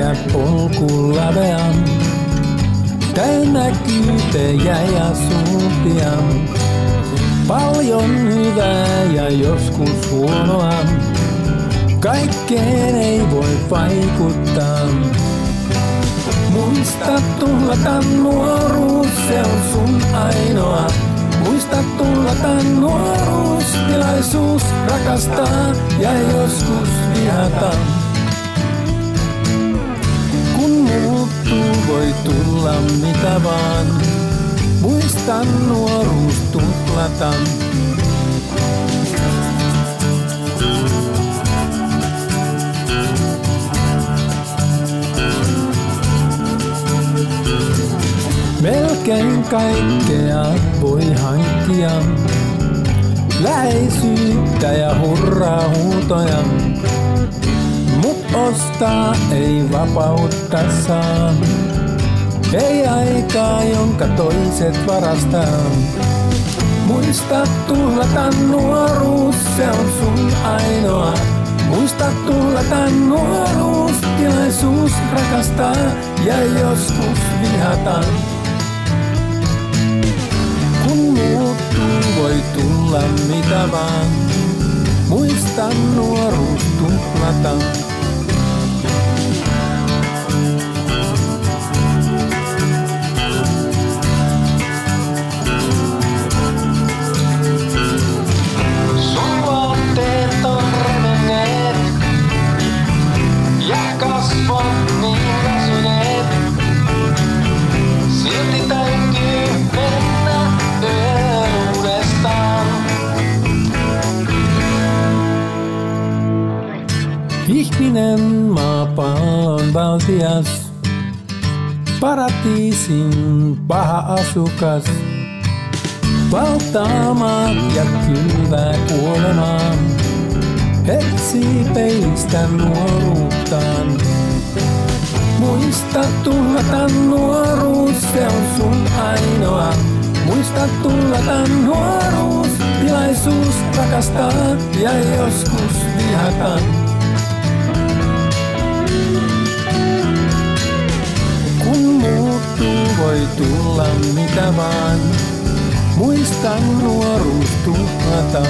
pitkä polku lavean. Täynnä kyytejä ja sulpia. Paljon hyvää ja joskus huonoa. Kaikkeen ei voi vaikuttaa. Muista tuhlata nuoruus, se on sun ainoa. Muista tuhlata nuoruus, tilaisuus rakastaa ja joskus vihataan. Voi tulla mitä vaan. Muista nuoruus tuhlata. Melkein kaikkea voi hankkia. Läheisyyttä ja hurraa huutoja. Mut ostaa ei vapautta saa. Ei aikaa, jonka toiset varastaa. Muista tuhlata nuoruus, se on sun ainoa. Muista tuhlata nuoruus, tilaisuus rakastaa ja joskus vihata. Kun muuttuu, voi tulla mitä vaan. Muista nuoruus tuhlata. Ihminen maapallon valtias, paratiisin paha asukas. Valtaa maat ja kylvää kuolemaa, etsii peistä nuoruuttaan. Muista tuhlata nuoruus, se on sun ainoa. Muista tuhlata nuoruus, tilaisuus rakastaa ja joskus vihata. Kun muuttuu, voi tulla mitä vaan. Muista nuoruus tuhlata.